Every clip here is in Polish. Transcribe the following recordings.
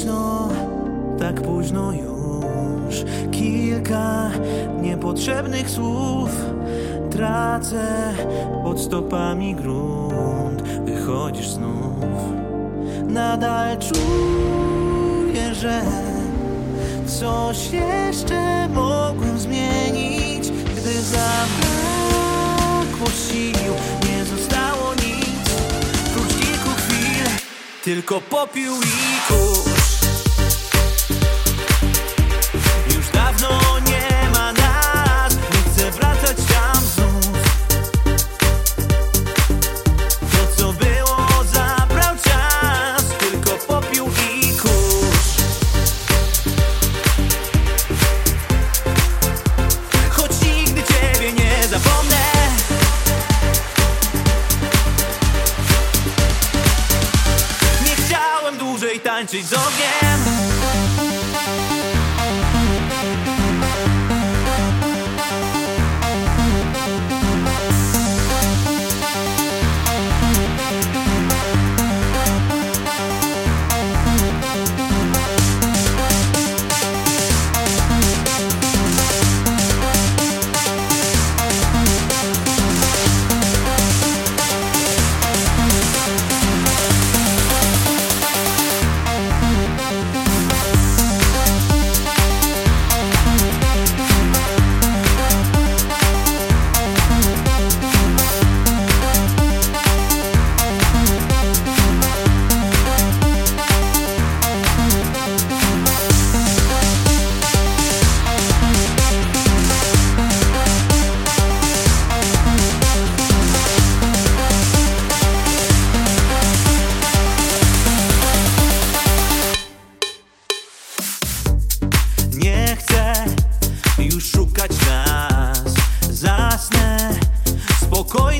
późno, tak późno już. Kilka niepotrzebnych słów Tracę pod stopami grunt. Wychodzisz znów. Nadal czuję, że Coś jeszcze mogłem zmienić Gdy zabrakło sił. Nie zostało nic. Prócz kilku chwil Tylko popiół i kurz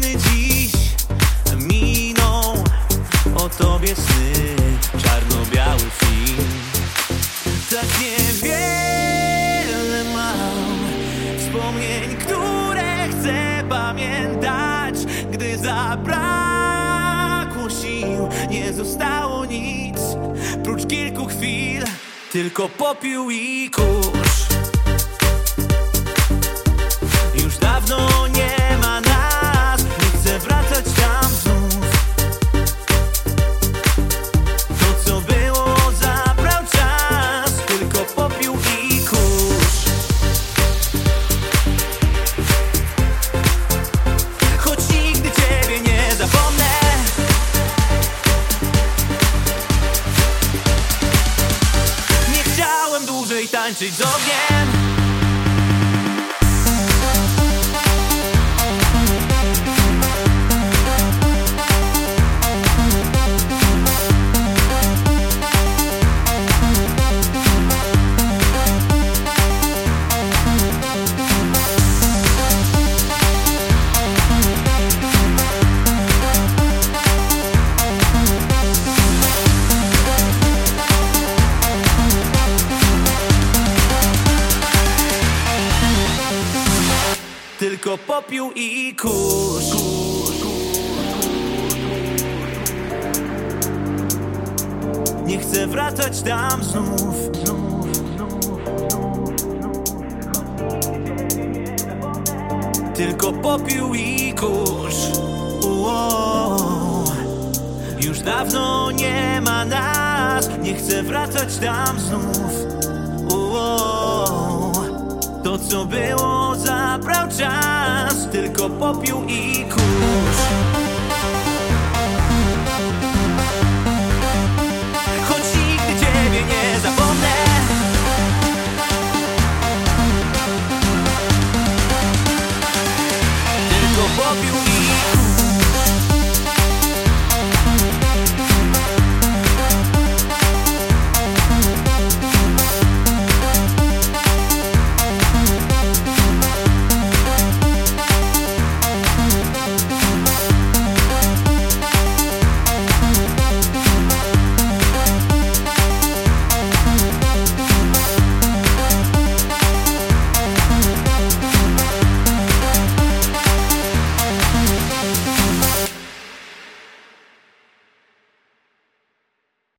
spokojny dziś Miną. O tobie sny Czarno-biały film. Tak niewiele mam Wspomnień, które chcę pamiętać. Gdy zabrakło sił Nie zostało nic. Prócz kilku chwil Tylko popiół i kurz. Już dawno nie Naughty Dog, yeah. Tylko popiół i kurz Nie chcę wracać tam znów Tylko popiół i kurz. Już dawno nie ma nas Nie chcę wracać tam znów. To co było zabrał czas. Tylko popiół i kurz